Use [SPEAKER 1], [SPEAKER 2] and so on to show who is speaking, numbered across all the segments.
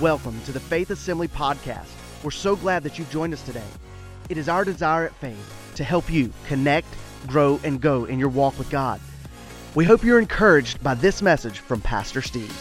[SPEAKER 1] Welcome to the Faith Assembly Podcast. We're so glad that you've joined us today. It is our desire at Faith to help you connect, grow, and go in your walk with God. We hope you're encouraged by this message from Pastor Steve.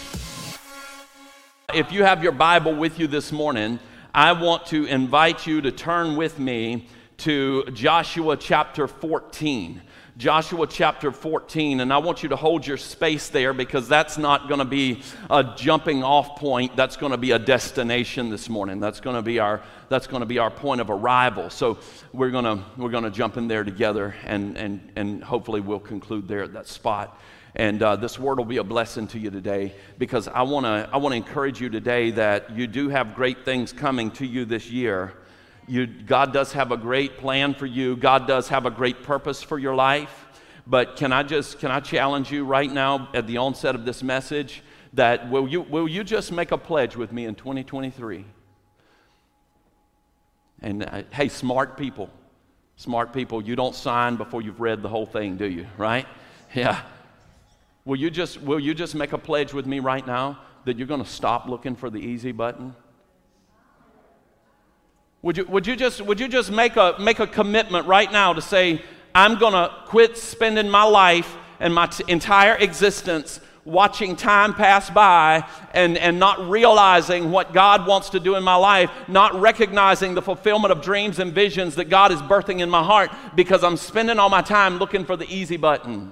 [SPEAKER 2] If you have your Bible with you this morning, I want to invite you to turn with me to Joshua chapter 14. Joshua chapter 14, and I want you to hold your space there because that's not going to be a jumping off point. That's going to be a destination this morning. That's going to be our that's going to be our point of arrival. So we're going to we're going to jump in there together, and and and hopefully we'll conclude there at that spot. And uh, this word will be a blessing to you today because I want to I want to encourage you today that you do have great things coming to you this year you, God does have a great plan for you. God does have a great purpose for your life. But can I just can I challenge you right now at the onset of this message that will you will you just make a pledge with me in 2023? And uh, hey, smart people, smart people, you don't sign before you've read the whole thing, do you? Right? Yeah. Will you just will you just make a pledge with me right now that you're going to stop looking for the easy button? Would you, would you just, would you just make, a, make a commitment right now to say, I'm going to quit spending my life and my t- entire existence watching time pass by and, and not realizing what God wants to do in my life, not recognizing the fulfillment of dreams and visions that God is birthing in my heart because I'm spending all my time looking for the easy button.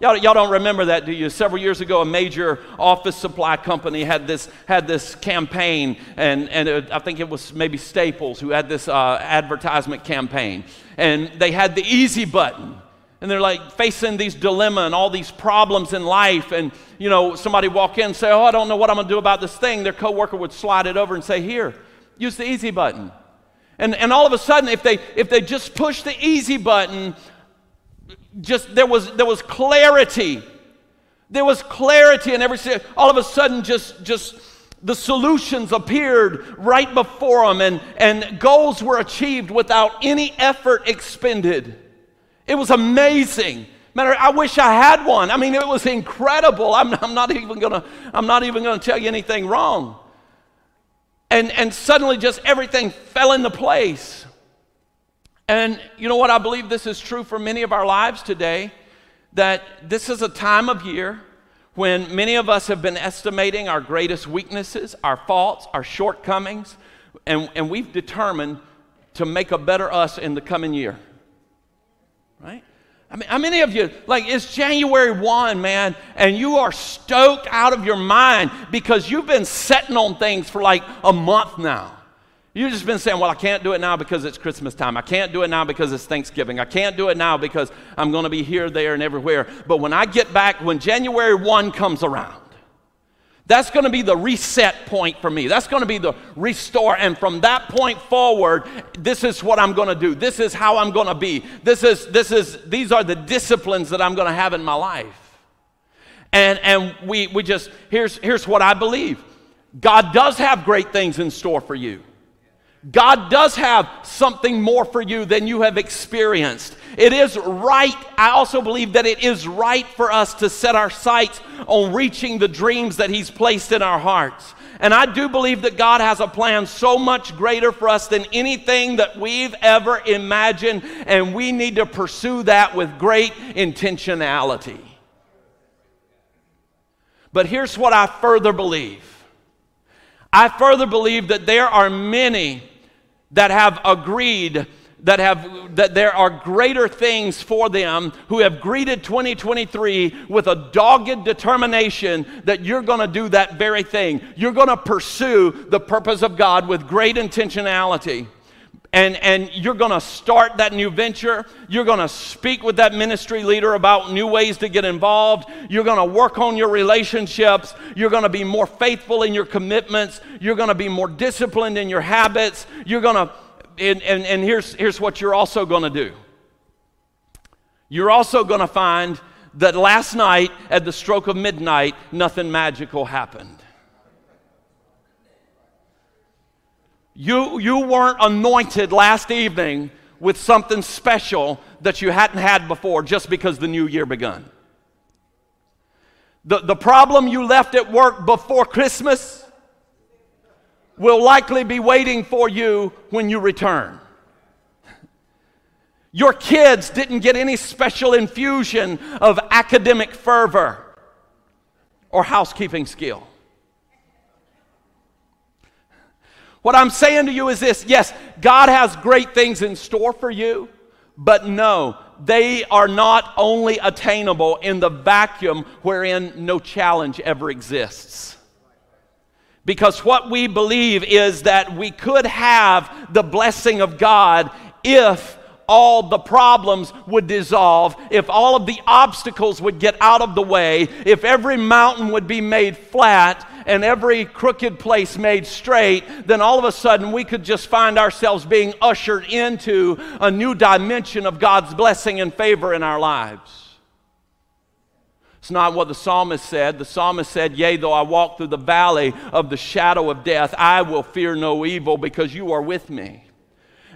[SPEAKER 2] Y'all, y'all don't remember that, do you? Several years ago, a major office supply company had this, had this campaign, and, and it, I think it was maybe Staples who had this uh, advertisement campaign. And they had the easy button. And they're like facing these dilemma and all these problems in life. And, you know, somebody walk in and say, Oh, I don't know what I'm going to do about this thing. Their coworker would slide it over and say, Here, use the easy button. And, and all of a sudden, if they, if they just push the easy button, just there was there was clarity. There was clarity and every all of a sudden just just the solutions appeared right before them and and goals were achieved without any effort expended. It was amazing. Matter i wish i had one. I mean it was incredible. I'm, I'm not even gonna i'm not even gonna tell you anything wrong. And and suddenly just everything fell into place and you know what? I believe this is true for many of our lives today that this is a time of year when many of us have been estimating our greatest weaknesses, our faults, our shortcomings, and, and we've determined to make a better us in the coming year. Right? I mean, how many of you, like, it's January 1, man, and you are stoked out of your mind because you've been setting on things for like a month now. You've just been saying, well, I can't do it now because it's Christmas time. I can't do it now because it's Thanksgiving. I can't do it now because I'm going to be here, there, and everywhere. But when I get back, when January 1 comes around, that's going to be the reset point for me. That's going to be the restore. And from that point forward, this is what I'm going to do. This is how I'm going to be. This is, this is, these are the disciplines that I'm going to have in my life. And, and we, we just, here's, here's what I believe God does have great things in store for you. God does have something more for you than you have experienced. It is right, I also believe that it is right for us to set our sights on reaching the dreams that He's placed in our hearts. And I do believe that God has a plan so much greater for us than anything that we've ever imagined, and we need to pursue that with great intentionality. But here's what I further believe I further believe that there are many that have agreed that have that there are greater things for them who have greeted 2023 with a dogged determination that you're going to do that very thing. You're going to pursue the purpose of God with great intentionality and, and you're going to start that new venture. You're going to speak with that ministry leader about new ways to get involved. You're going to work on your relationships. You're going to be more faithful in your commitments. You're going to be more disciplined in your habits. You're going to, and, and, and here's, here's what you're also going to do you're also going to find that last night at the stroke of midnight, nothing magical happened. You, you weren't anointed last evening with something special that you hadn't had before just because the new year begun. The, the problem you left at work before Christmas will likely be waiting for you when you return. Your kids didn't get any special infusion of academic fervor or housekeeping skill. What I'm saying to you is this yes, God has great things in store for you, but no, they are not only attainable in the vacuum wherein no challenge ever exists. Because what we believe is that we could have the blessing of God if all the problems would dissolve, if all of the obstacles would get out of the way, if every mountain would be made flat and every crooked place made straight, then all of a sudden we could just find ourselves being ushered into a new dimension of God's blessing and favor in our lives. It's not what the psalmist said. The psalmist said, Yea, though I walk through the valley of the shadow of death, I will fear no evil because you are with me.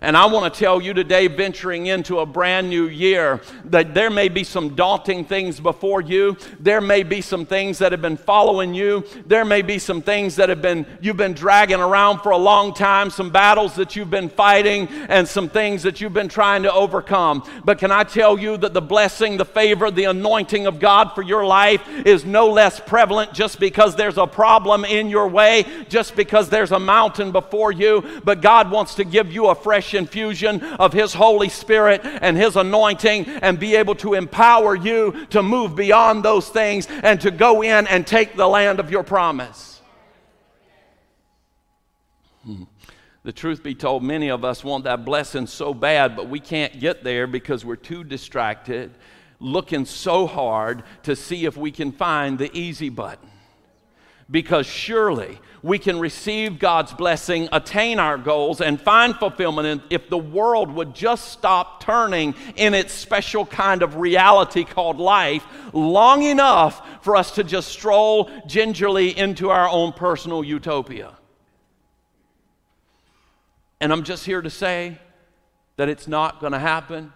[SPEAKER 2] And I want to tell you today, venturing into a brand new year, that there may be some daunting things before you. There may be some things that have been following you. There may be some things that have been you've been dragging around for a long time, some battles that you've been fighting, and some things that you've been trying to overcome. But can I tell you that the blessing, the favor, the anointing of God for your life is no less prevalent just because there's a problem in your way, just because there's a mountain before you. But God wants to give you a fresh infusion of His Holy Spirit and His anointing and be able to empower you to move beyond those things and to go in and take the land of your promise. Hmm. The truth be told, many of us want that blessing so bad, but we can't get there because we're too distracted, looking so hard to see if we can find the easy button. Because surely we can receive God's blessing, attain our goals, and find fulfillment if the world would just stop turning in its special kind of reality called life long enough for us to just stroll gingerly into our own personal utopia. And I'm just here to say that it's not going to happen.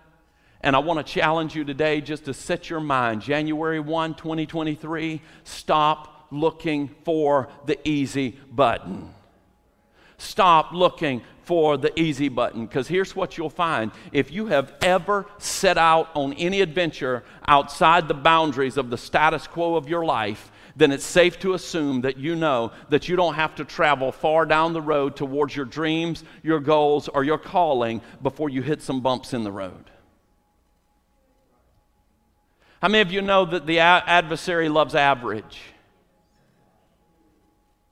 [SPEAKER 2] And I want to challenge you today just to set your mind. January 1, 2023, stop looking for the easy button. Stop looking for the easy button because here's what you'll find. If you have ever set out on any adventure outside the boundaries of the status quo of your life, then it's safe to assume that you know that you don't have to travel far down the road towards your dreams, your goals, or your calling before you hit some bumps in the road. How many of you know that the adversary loves average?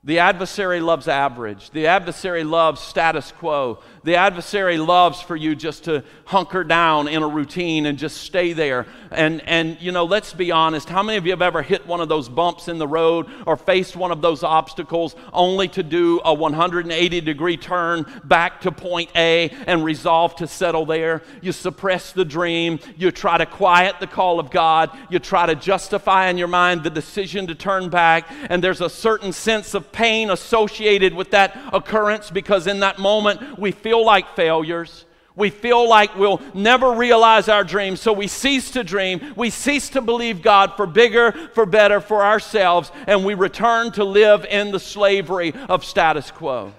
[SPEAKER 2] The adversary loves average. The adversary loves status quo. The adversary loves for you just to hunker down in a routine and just stay there. And, and, you know, let's be honest. How many of you have ever hit one of those bumps in the road or faced one of those obstacles only to do a 180 degree turn back to point A and resolve to settle there? You suppress the dream. You try to quiet the call of God. You try to justify in your mind the decision to turn back. And there's a certain sense of pain associated with that occurrence because in that moment we feel feel like failures. We feel like we'll never realize our dreams, so we cease to dream. We cease to believe God for bigger, for better, for ourselves, and we return to live in the slavery of status quo.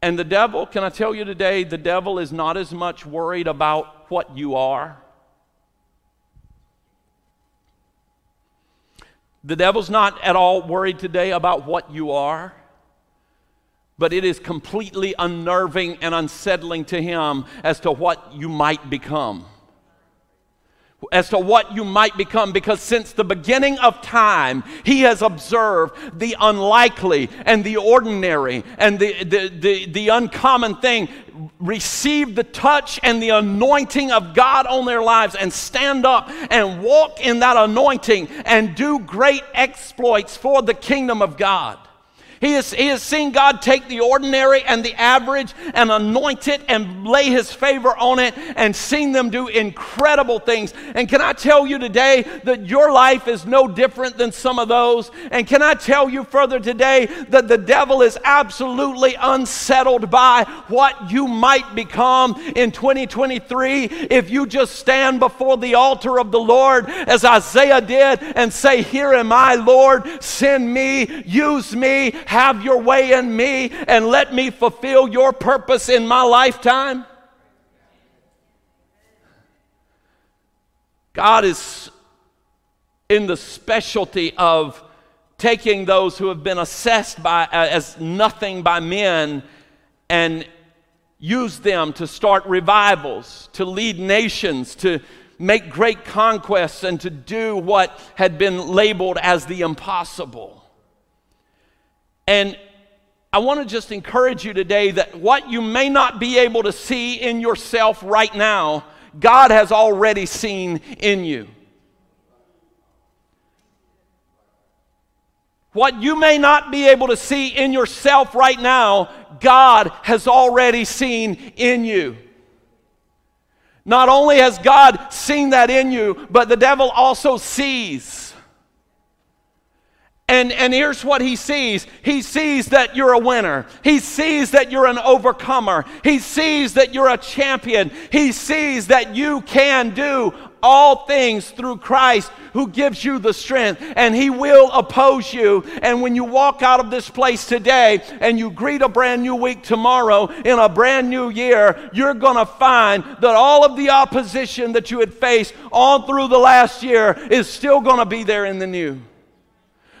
[SPEAKER 2] And the devil, can I tell you today, the devil is not as much worried about what you are The devil's not at all worried today about what you are, but it is completely unnerving and unsettling to him as to what you might become as to what you might become because since the beginning of time, he has observed the unlikely and the ordinary and the, the, the, the, uncommon thing receive the touch and the anointing of God on their lives and stand up and walk in that anointing and do great exploits for the kingdom of God. He has, he has seen God take the ordinary and the average and anoint it and lay his favor on it and seen them do incredible things. And can I tell you today that your life is no different than some of those? And can I tell you further today that the devil is absolutely unsettled by what you might become in 2023 if you just stand before the altar of the Lord as Isaiah did and say, Here am I, Lord, send me, use me have your way in me and let me fulfill your purpose in my lifetime? God is in the specialty of taking those who have been assessed by, uh, as nothing by men and use them to start revivals, to lead nations, to make great conquests, and to do what had been labeled as the impossible. And I want to just encourage you today that what you may not be able to see in yourself right now, God has already seen in you. What you may not be able to see in yourself right now, God has already seen in you. Not only has God seen that in you, but the devil also sees. And, and here's what he sees. He sees that you're a winner, he sees that you're an overcomer, he sees that you're a champion, he sees that you can do all things through Christ who gives you the strength, and He will oppose you. And when you walk out of this place today and you greet a brand new week tomorrow in a brand new year, you're going to find that all of the opposition that you had faced all through the last year is still going to be there in the new.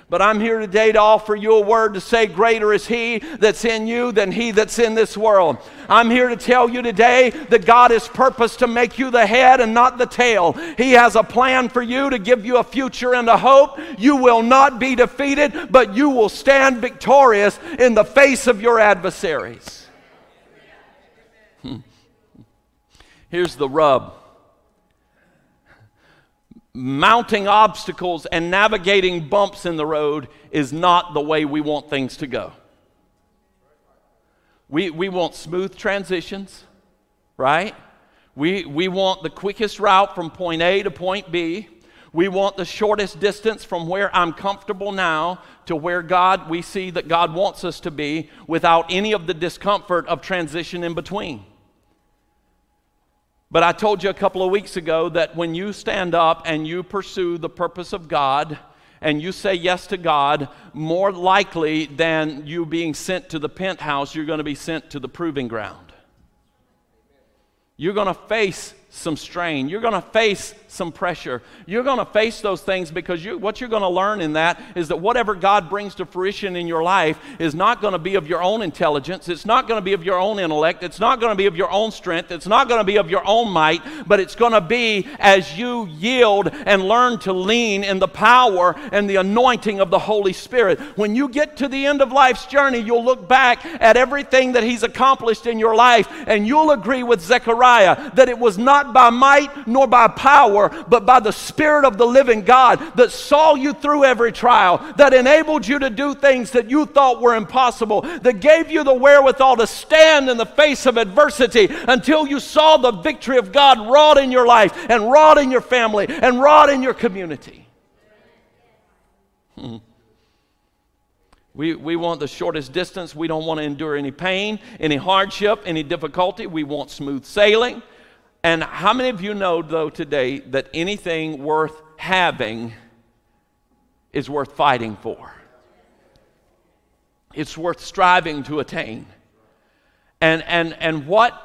[SPEAKER 2] But I'm here today to offer you a word to say, Greater is He that's in you than He that's in this world. I'm here to tell you today that God has purposed to make you the head and not the tail. He has a plan for you to give you a future and a hope. You will not be defeated, but you will stand victorious in the face of your adversaries. Hmm. Here's the rub mounting obstacles and navigating bumps in the road is not the way we want things to go. We, we want smooth transitions, right? We, we want the quickest route from point A to point B. We want the shortest distance from where I'm comfortable now to where God, we see that God wants us to be without any of the discomfort of transition in between. But I told you a couple of weeks ago that when you stand up and you pursue the purpose of God and you say yes to God, more likely than you being sent to the penthouse, you're going to be sent to the proving ground. You're going to face some strain. You're going to face some pressure. You're going to face those things because you, what you're going to learn in that is that whatever God brings to fruition in your life is not going to be of your own intelligence. It's not going to be of your own intellect. It's not going to be of your own strength. It's not going to be of your own might, but it's going to be as you yield and learn to lean in the power and the anointing of the Holy Spirit. When you get to the end of life's journey, you'll look back at everything that He's accomplished in your life and you'll agree with Zechariah that it was not by might nor by power, but by the Spirit of the living God that saw you through every trial, that enabled you to do things that you thought were impossible, that gave you the wherewithal to stand in the face of adversity until you saw the victory of God wrought in your life and wrought in your family and wrought in your community. Hmm. We, we want the shortest distance. We don't want to endure any pain, any hardship, any difficulty. We want smooth sailing. And how many of you know, though, today that anything worth having is worth fighting for? It's worth striving to attain. And, and, and what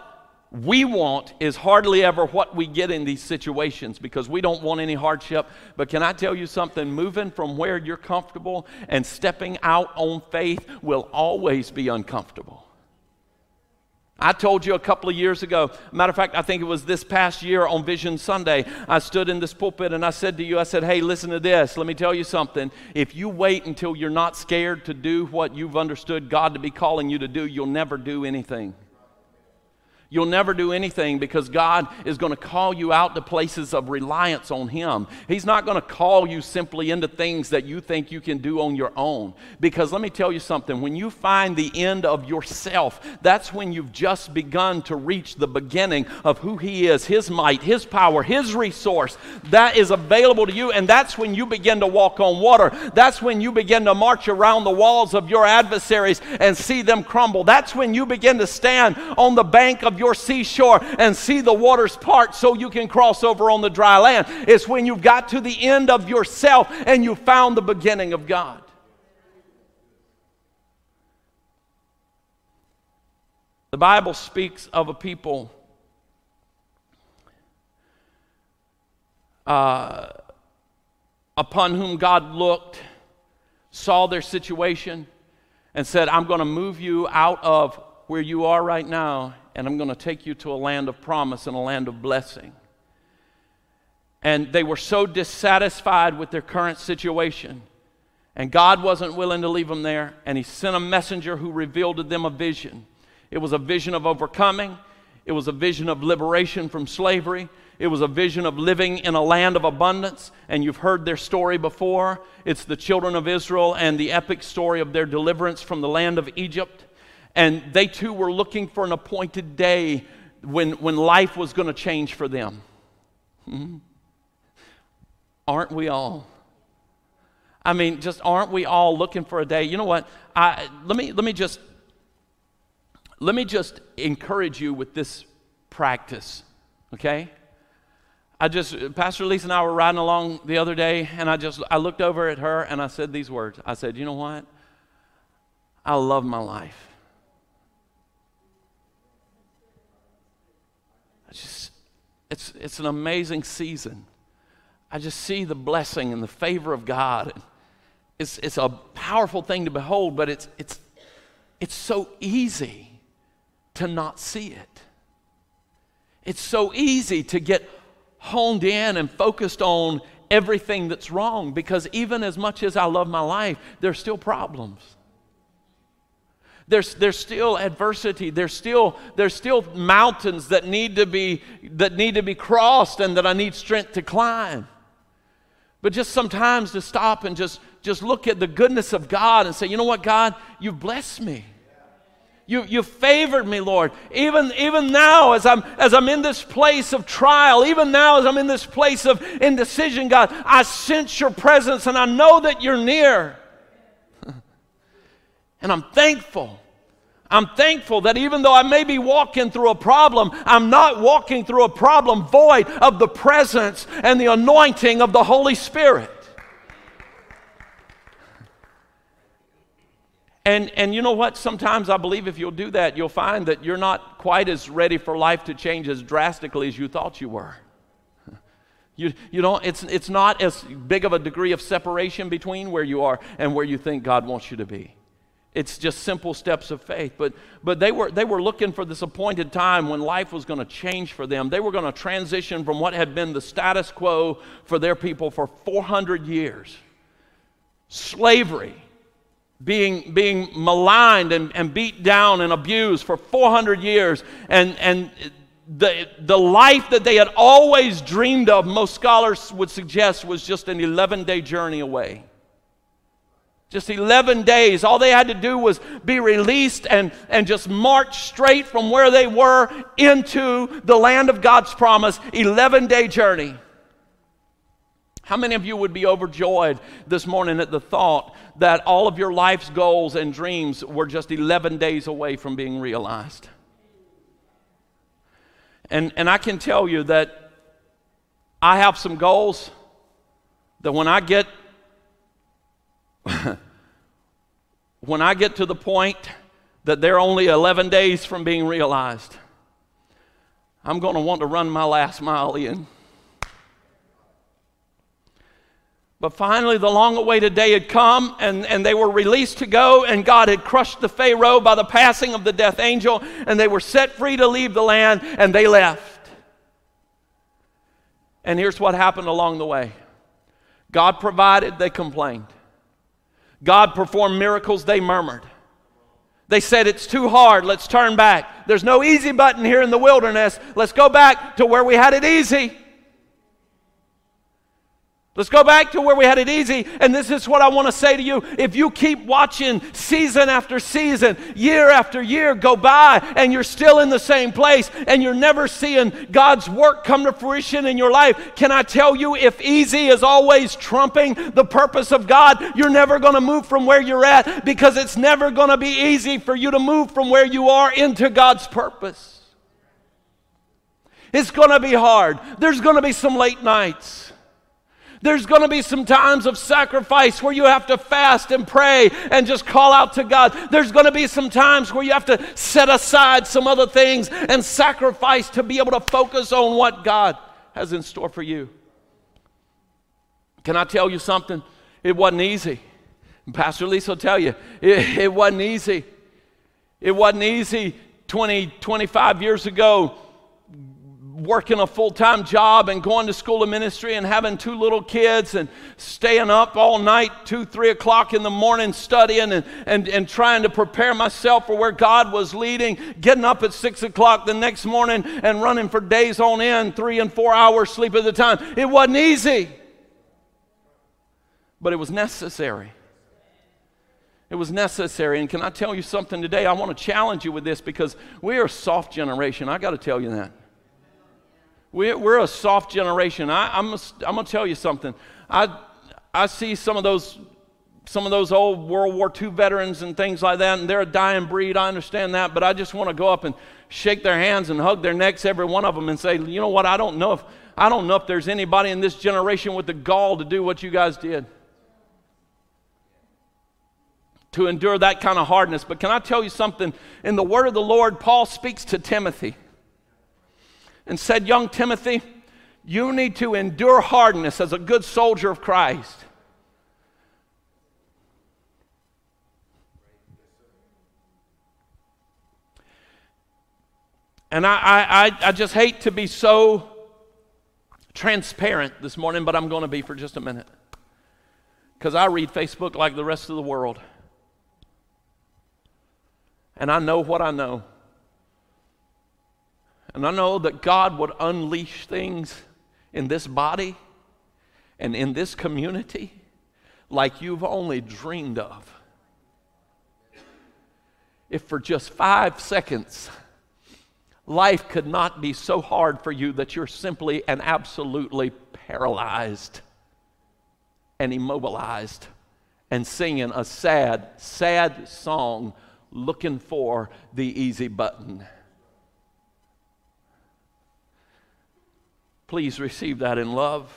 [SPEAKER 2] we want is hardly ever what we get in these situations because we don't want any hardship. But can I tell you something? Moving from where you're comfortable and stepping out on faith will always be uncomfortable. I told you a couple of years ago, matter of fact, I think it was this past year on Vision Sunday, I stood in this pulpit and I said to you, I said, hey, listen to this. Let me tell you something. If you wait until you're not scared to do what you've understood God to be calling you to do, you'll never do anything. You'll never do anything because God is going to call you out to places of reliance on Him. He's not going to call you simply into things that you think you can do on your own. Because let me tell you something when you find the end of yourself, that's when you've just begun to reach the beginning of who He is, His might, His power, His resource. That is available to you, and that's when you begin to walk on water. That's when you begin to march around the walls of your adversaries and see them crumble. That's when you begin to stand on the bank of your seashore and see the waters part so you can cross over on the dry land. It's when you've got to the end of yourself and you found the beginning of God. The Bible speaks of a people uh, upon whom God looked, saw their situation, and said, I'm going to move you out of where you are right now and I'm going to take you to a land of promise and a land of blessing. And they were so dissatisfied with their current situation. And God wasn't willing to leave them there. And He sent a messenger who revealed to them a vision. It was a vision of overcoming, it was a vision of liberation from slavery, it was a vision of living in a land of abundance. And you've heard their story before. It's the children of Israel and the epic story of their deliverance from the land of Egypt. And they too were looking for an appointed day when, when life was going to change for them. Hmm? Aren't we all? I mean, just aren't we all looking for a day? You know what? I, let, me, let, me just, let me just encourage you with this practice, okay? I just, Pastor Lisa and I were riding along the other day, and I just, I looked over at her and I said these words. I said, you know what? I love my life. Just, it's, it's an amazing season. I just see the blessing and the favor of God. It's, it's a powerful thing to behold, but it's, it's, it's so easy to not see it. It's so easy to get honed in and focused on everything that's wrong because even as much as I love my life, there's still problems. There's, there's still adversity. There's still, there's still mountains that need, to be, that need to be crossed and that I need strength to climb. But just sometimes to stop and just, just look at the goodness of God and say, you know what, God, you've blessed me. You, you favored me, Lord. Even, even now, as I'm, as I'm in this place of trial, even now, as I'm in this place of indecision, God, I sense your presence and I know that you're near. And I'm thankful. I'm thankful that even though I may be walking through a problem, I'm not walking through a problem void of the presence and the anointing of the Holy Spirit. And, and you know what? Sometimes I believe if you'll do that, you'll find that you're not quite as ready for life to change as drastically as you thought you were. You, you don't, it's, it's not as big of a degree of separation between where you are and where you think God wants you to be. It's just simple steps of faith. But, but they, were, they were looking for this appointed time when life was going to change for them. They were going to transition from what had been the status quo for their people for 400 years slavery, being, being maligned and, and beat down and abused for 400 years. And, and the, the life that they had always dreamed of, most scholars would suggest, was just an 11 day journey away. Just 11 days. All they had to do was be released and, and just march straight from where they were into the land of God's promise. 11 day journey. How many of you would be overjoyed this morning at the thought that all of your life's goals and dreams were just 11 days away from being realized? And, and I can tell you that I have some goals that when I get when I get to the point that they're only 11 days from being realized, I'm going to want to run my last mile in. But finally, the long awaited day had come, and, and they were released to go, and God had crushed the Pharaoh by the passing of the death angel, and they were set free to leave the land, and they left. And here's what happened along the way God provided, they complained. God performed miracles, they murmured. They said it's too hard, let's turn back. There's no easy button here in the wilderness. Let's go back to where we had it easy. Let's go back to where we had it easy. And this is what I want to say to you. If you keep watching season after season, year after year go by, and you're still in the same place, and you're never seeing God's work come to fruition in your life, can I tell you, if easy is always trumping the purpose of God, you're never going to move from where you're at because it's never going to be easy for you to move from where you are into God's purpose. It's going to be hard. There's going to be some late nights. There's going to be some times of sacrifice where you have to fast and pray and just call out to God. There's going to be some times where you have to set aside some other things and sacrifice to be able to focus on what God has in store for you. Can I tell you something? It wasn't easy. Pastor Lisa will tell you, it, it wasn't easy. It wasn't easy 20, 25 years ago working a full time job and going to school of ministry and having two little kids and staying up all night, two, three o'clock in the morning, studying and, and, and trying to prepare myself for where God was leading, getting up at six o'clock the next morning and running for days on end, three and four hours sleep at a time. It wasn't easy, but it was necessary. It was necessary. And can I tell you something today? I want to challenge you with this because we are a soft generation. I got to tell you that. We, we're a soft generation. I, am I'm going to tell you something. I, I see some of those some of those old World War II veterans and things like that, and they're a dying breed. I understand that, but I just want to go up and shake their hands and hug their necks, every one of them, and say, you know what? I don't know if I don't know if there's anybody in this generation with the gall to do what you guys did. To endure that kind of hardness. But can I tell you something? In the word of the Lord, Paul speaks to Timothy and said, Young Timothy, you need to endure hardness as a good soldier of Christ. And I, I, I just hate to be so transparent this morning, but I'm going to be for just a minute. Because I read Facebook like the rest of the world. And I know what I know. And I know that God would unleash things in this body and in this community like you've only dreamed of. If for just five seconds, life could not be so hard for you that you're simply and absolutely paralyzed and immobilized and singing a sad, sad song looking for the easy button. Please receive that in love.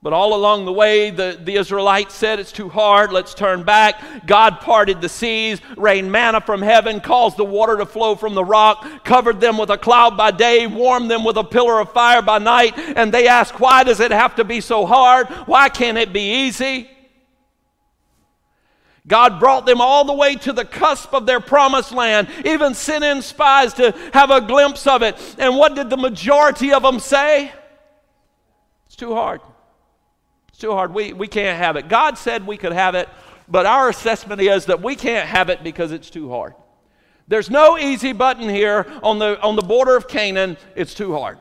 [SPEAKER 2] But all along the way, the, the Israelites said, It's too hard, let's turn back. God parted the seas, rained manna from heaven, caused the water to flow from the rock, covered them with a cloud by day, warmed them with a pillar of fire by night. And they asked, Why does it have to be so hard? Why can't it be easy? God brought them all the way to the cusp of their promised land, even sent in spies to have a glimpse of it. And what did the majority of them say? It's too hard. It's too hard. We, we can't have it. God said we could have it, but our assessment is that we can't have it because it's too hard. There's no easy button here on the, on the border of Canaan. It's too hard.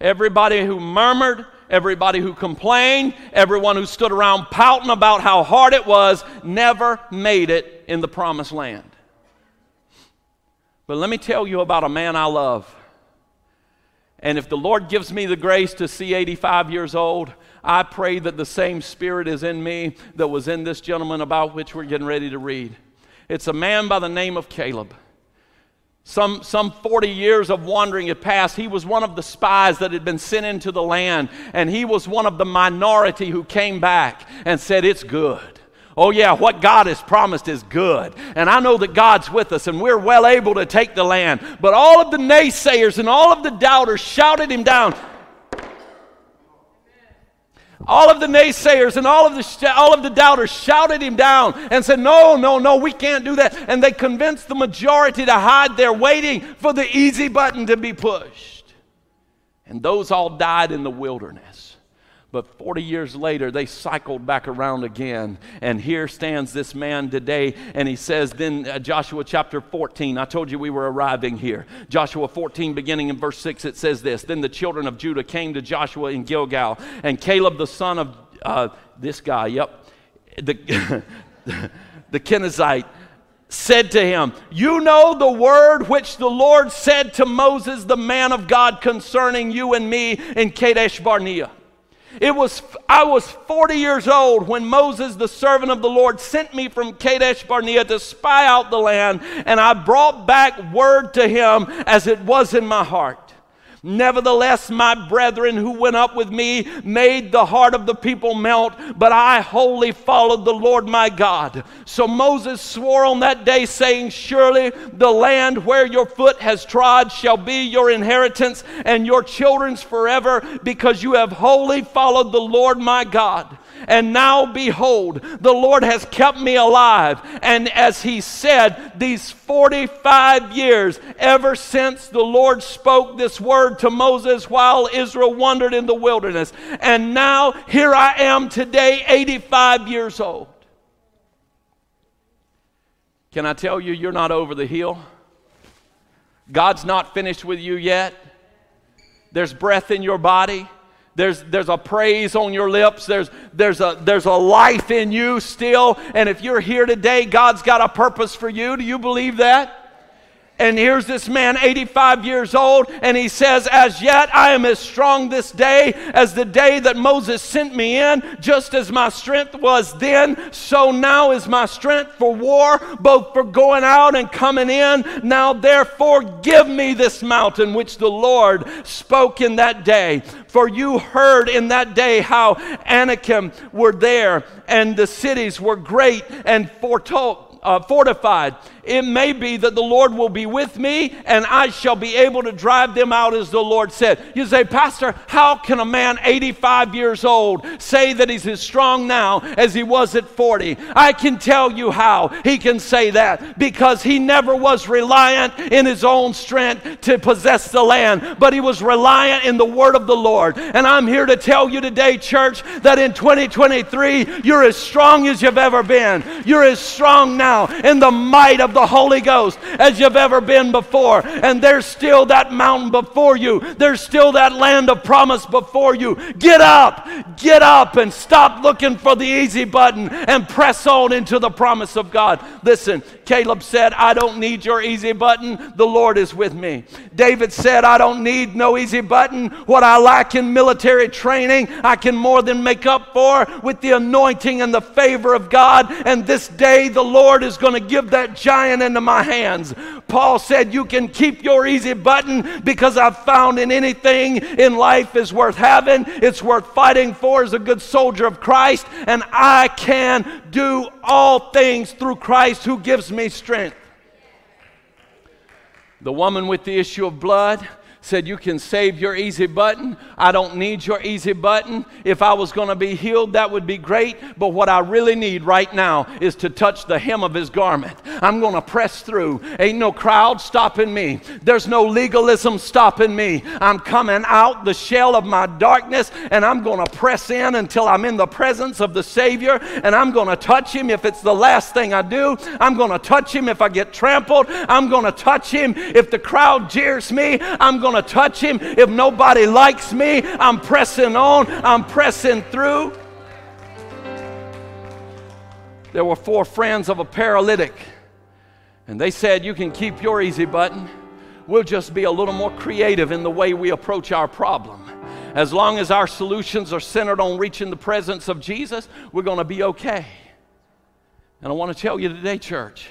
[SPEAKER 2] Everybody who murmured, everybody who complained, everyone who stood around pouting about how hard it was, never made it in the promised land. But let me tell you about a man I love. And if the Lord gives me the grace to see 85 years old, I pray that the same spirit is in me that was in this gentleman about which we're getting ready to read. It's a man by the name of Caleb. Some, some 40 years of wandering had passed. He was one of the spies that had been sent into the land, and he was one of the minority who came back and said, It's good. Oh, yeah, what God has promised is good. And I know that God's with us, and we're well able to take the land. But all of the naysayers and all of the doubters shouted him down all of the naysayers and all of the, all of the doubters shouted him down and said, No, no, no, we can't do that. And they convinced the majority to hide there, waiting for the easy button to be pushed. And those all died in the wilderness. But 40 years later, they cycled back around again. And here stands this man today, and he says, then uh, Joshua chapter 14, I told you we were arriving here. Joshua 14, beginning in verse 6, it says this Then the children of Judah came to Joshua in Gilgal, and Caleb the son of uh, this guy, yep, the, the Kenizzite, said to him, You know the word which the Lord said to Moses, the man of God, concerning you and me in Kadesh Barnea. It was, I was 40 years old when Moses, the servant of the Lord, sent me from Kadesh Barnea to spy out the land, and I brought back word to him as it was in my heart. Nevertheless, my brethren who went up with me made the heart of the people melt, but I wholly followed the Lord my God. So Moses swore on that day, saying, Surely the land where your foot has trod shall be your inheritance and your children's forever, because you have wholly followed the Lord my God. And now, behold, the Lord has kept me alive. And as he said, these 45 years, ever since the Lord spoke this word to Moses while Israel wandered in the wilderness. And now, here I am today, 85 years old. Can I tell you, you're not over the hill? God's not finished with you yet. There's breath in your body. There's, there's a praise on your lips. There's, there's, a, there's a life in you still. And if you're here today, God's got a purpose for you. Do you believe that? And here's this man, 85 years old, and he says, As yet I am as strong this day as the day that Moses sent me in. Just as my strength was then, so now is my strength for war, both for going out and coming in. Now therefore give me this mountain which the Lord spoke in that day. For you heard in that day how Anakim were there, and the cities were great and foretold, uh, fortified it may be that the Lord will be with me and I shall be able to drive them out as the Lord said. You say, Pastor, how can a man 85 years old say that he's as strong now as he was at 40? I can tell you how he can say that because he never was reliant in his own strength to possess the land, but he was reliant in the word of the Lord. And I'm here to tell you today, church, that in 2023, you're as strong as you've ever been. You're as strong now in the might of the Holy Ghost as you've ever been before. And there's still that mountain before you, there's still that land of promise before you. Get up, get up, and stop looking for the easy button and press on into the promise of God. Listen, Caleb said, I don't need your easy button. The Lord is with me. David said, I don't need no easy button. What I lack in military training, I can more than make up for with the anointing and the favor of God. And this day, the Lord is going to give that giant into my hands. Paul said, You can keep your easy button because I've found in anything in life is worth having, it's worth fighting for as a good soldier of Christ, and I can do all things through Christ who gives me strength. The woman with the issue of blood said, You can save your easy button. I don't need your easy button. If I was going to be healed, that would be great. But what I really need right now is to touch the hem of his garment. I'm going to press through. Ain't no crowd stopping me, there's no legalism stopping me. I'm coming out the shell of my darkness and I'm going to press in until I'm in the presence of the Savior and I'm going to touch him if it's the last thing I do. I'm going to touch him if I get trampled. I'm going to touch him if the crowd jeers me. I'm going to touch him. If nobody likes me, I'm pressing on, I'm pressing through. There were four friends of a paralytic, and they said, You can keep your easy button. We'll just be a little more creative in the way we approach our problem. As long as our solutions are centered on reaching the presence of Jesus, we're going to be okay. And I want to tell you today, church,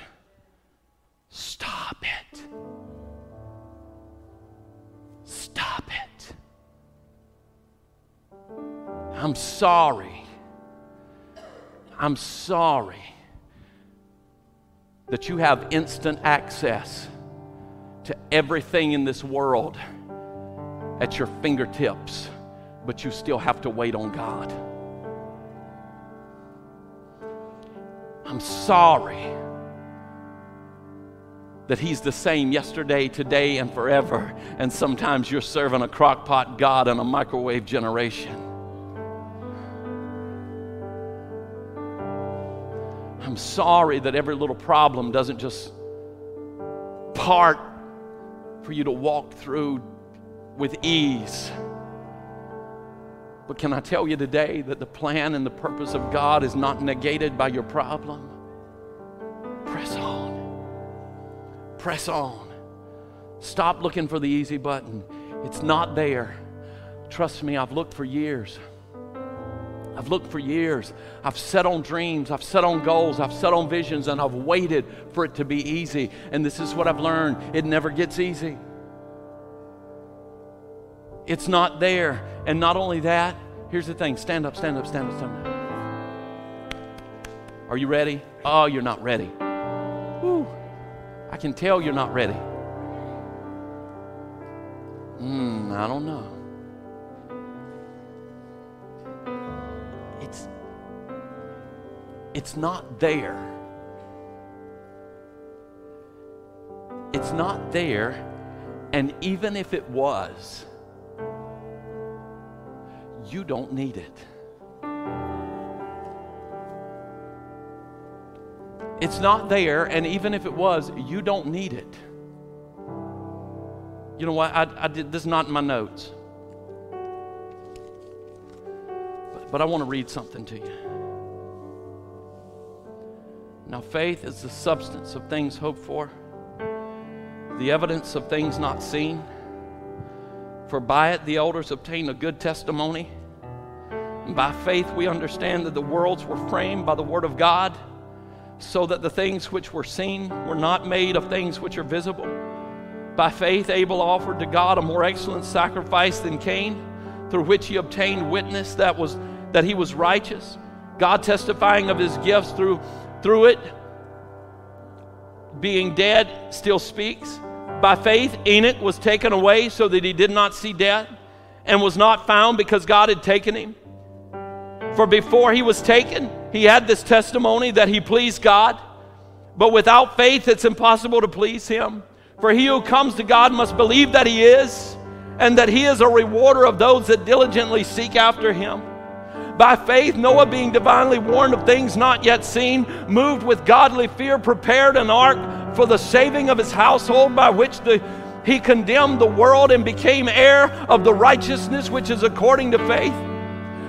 [SPEAKER 2] stop it. Stop it. I'm sorry. I'm sorry that you have instant access to everything in this world at your fingertips, but you still have to wait on God. I'm sorry that he's the same yesterday, today, and forever. And sometimes you're serving a crockpot God and a microwave generation. I'm sorry that every little problem doesn't just part for you to walk through with ease. But can I tell you today that the plan and the purpose of God is not negated by your problem? Press on. Stop looking for the easy button. It's not there. Trust me, I've looked for years. I've looked for years. I've set on dreams, I've set on goals, I've set on visions, and I've waited for it to be easy. And this is what I've learned it never gets easy. It's not there. And not only that, here's the thing stand up, stand up, stand up, stand up. Are you ready? Oh, you're not ready. I can tell you're not ready. Hmm, I don't know. It's it's not there. It's not there, and even if it was, you don't need it. It's not there, and even if it was, you don't need it. You know what? I, I did this is not in my notes. But, but I want to read something to you. Now, faith is the substance of things hoped for, the evidence of things not seen. For by it the elders obtained a good testimony. And by faith we understand that the worlds were framed by the word of God, so that the things which were seen were not made of things which are visible. By faith Abel offered to God a more excellent sacrifice than Cain, through which he obtained witness that was that he was righteous, God testifying of his gifts through through it being dead still speaks. By faith, Enoch was taken away so that he did not see death and was not found because God had taken him. For before he was taken, he had this testimony that he pleased God. But without faith, it's impossible to please him. For he who comes to God must believe that he is, and that he is a rewarder of those that diligently seek after him. By faith, Noah, being divinely warned of things not yet seen, moved with godly fear, prepared an ark for the saving of his household, by which the, he condemned the world and became heir of the righteousness which is according to faith.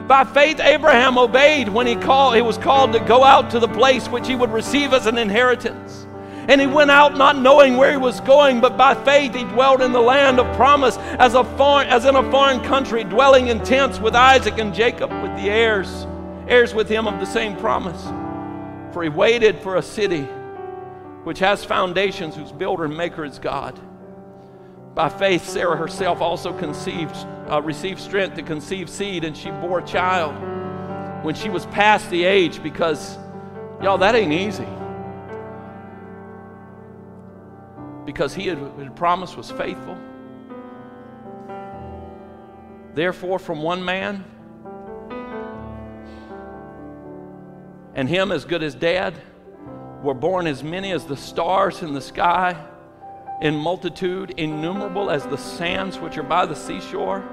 [SPEAKER 2] By faith, Abraham obeyed when he, called, he was called to go out to the place which he would receive as an inheritance. And he went out not knowing where he was going, but by faith he dwelt in the land of promise as, a foreign, as in a foreign country, dwelling in tents with Isaac and Jacob, with the heirs, heirs with him of the same promise. For he waited for a city which has foundations, whose builder and maker is God. By faith, Sarah herself also conceived, uh, received strength to conceive seed, and she bore a child when she was past the age, because, y'all, that ain't easy. because he had, had promised was faithful. Therefore, from one man, and him as good as dead, were born as many as the stars in the sky, in multitude innumerable as the sands which are by the seashore.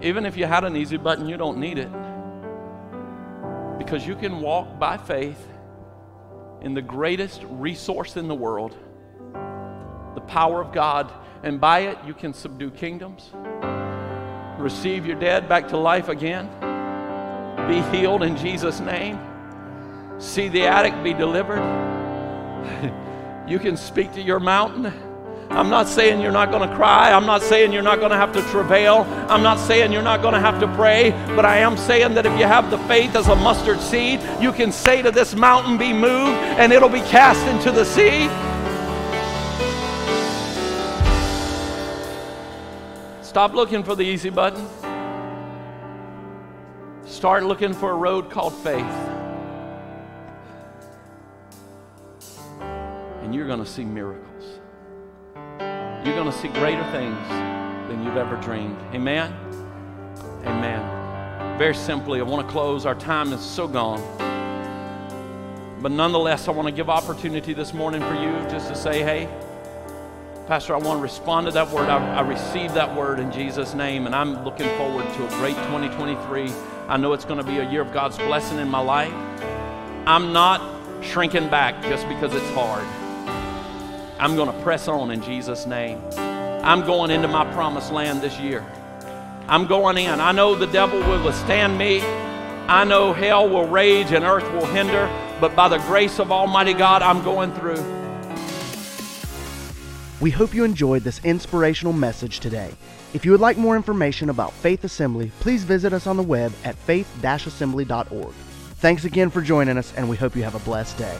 [SPEAKER 2] Even if you had an easy button, you don't need it. Because you can walk by faith in the greatest resource in the world, the power of God, and by it you can subdue kingdoms, receive your dead back to life again, be healed in Jesus' name, see the addict be delivered. you can speak to your mountain I'm not saying you're not going to cry. I'm not saying you're not going to have to travail. I'm not saying you're not going to have to pray. But I am saying that if you have the faith as a mustard seed, you can say to this mountain, Be moved, and it'll be cast into the sea. Stop looking for the easy button. Start looking for a road called faith. And you're going to see miracles you're going to see greater things than you've ever dreamed. Amen? Amen. Very simply, I want to close. Our time is so gone. But nonetheless, I want to give opportunity this morning for you just to say, hey, Pastor, I want to respond to that word. I, I received that word in Jesus' name, and I'm looking forward to a great 2023. I know it's going to be a year of God's blessing in my life. I'm not shrinking back just because it's hard. I'm going to press on in Jesus' name. I'm going into my promised land this year. I'm going in. I know the devil will withstand me. I know hell will rage and earth will hinder, but by the grace of Almighty God, I'm going through.
[SPEAKER 1] We hope you enjoyed this inspirational message today. If you would like more information about Faith Assembly, please visit us on the web at faith-assembly.org. Thanks again for joining us, and we hope you have a blessed day.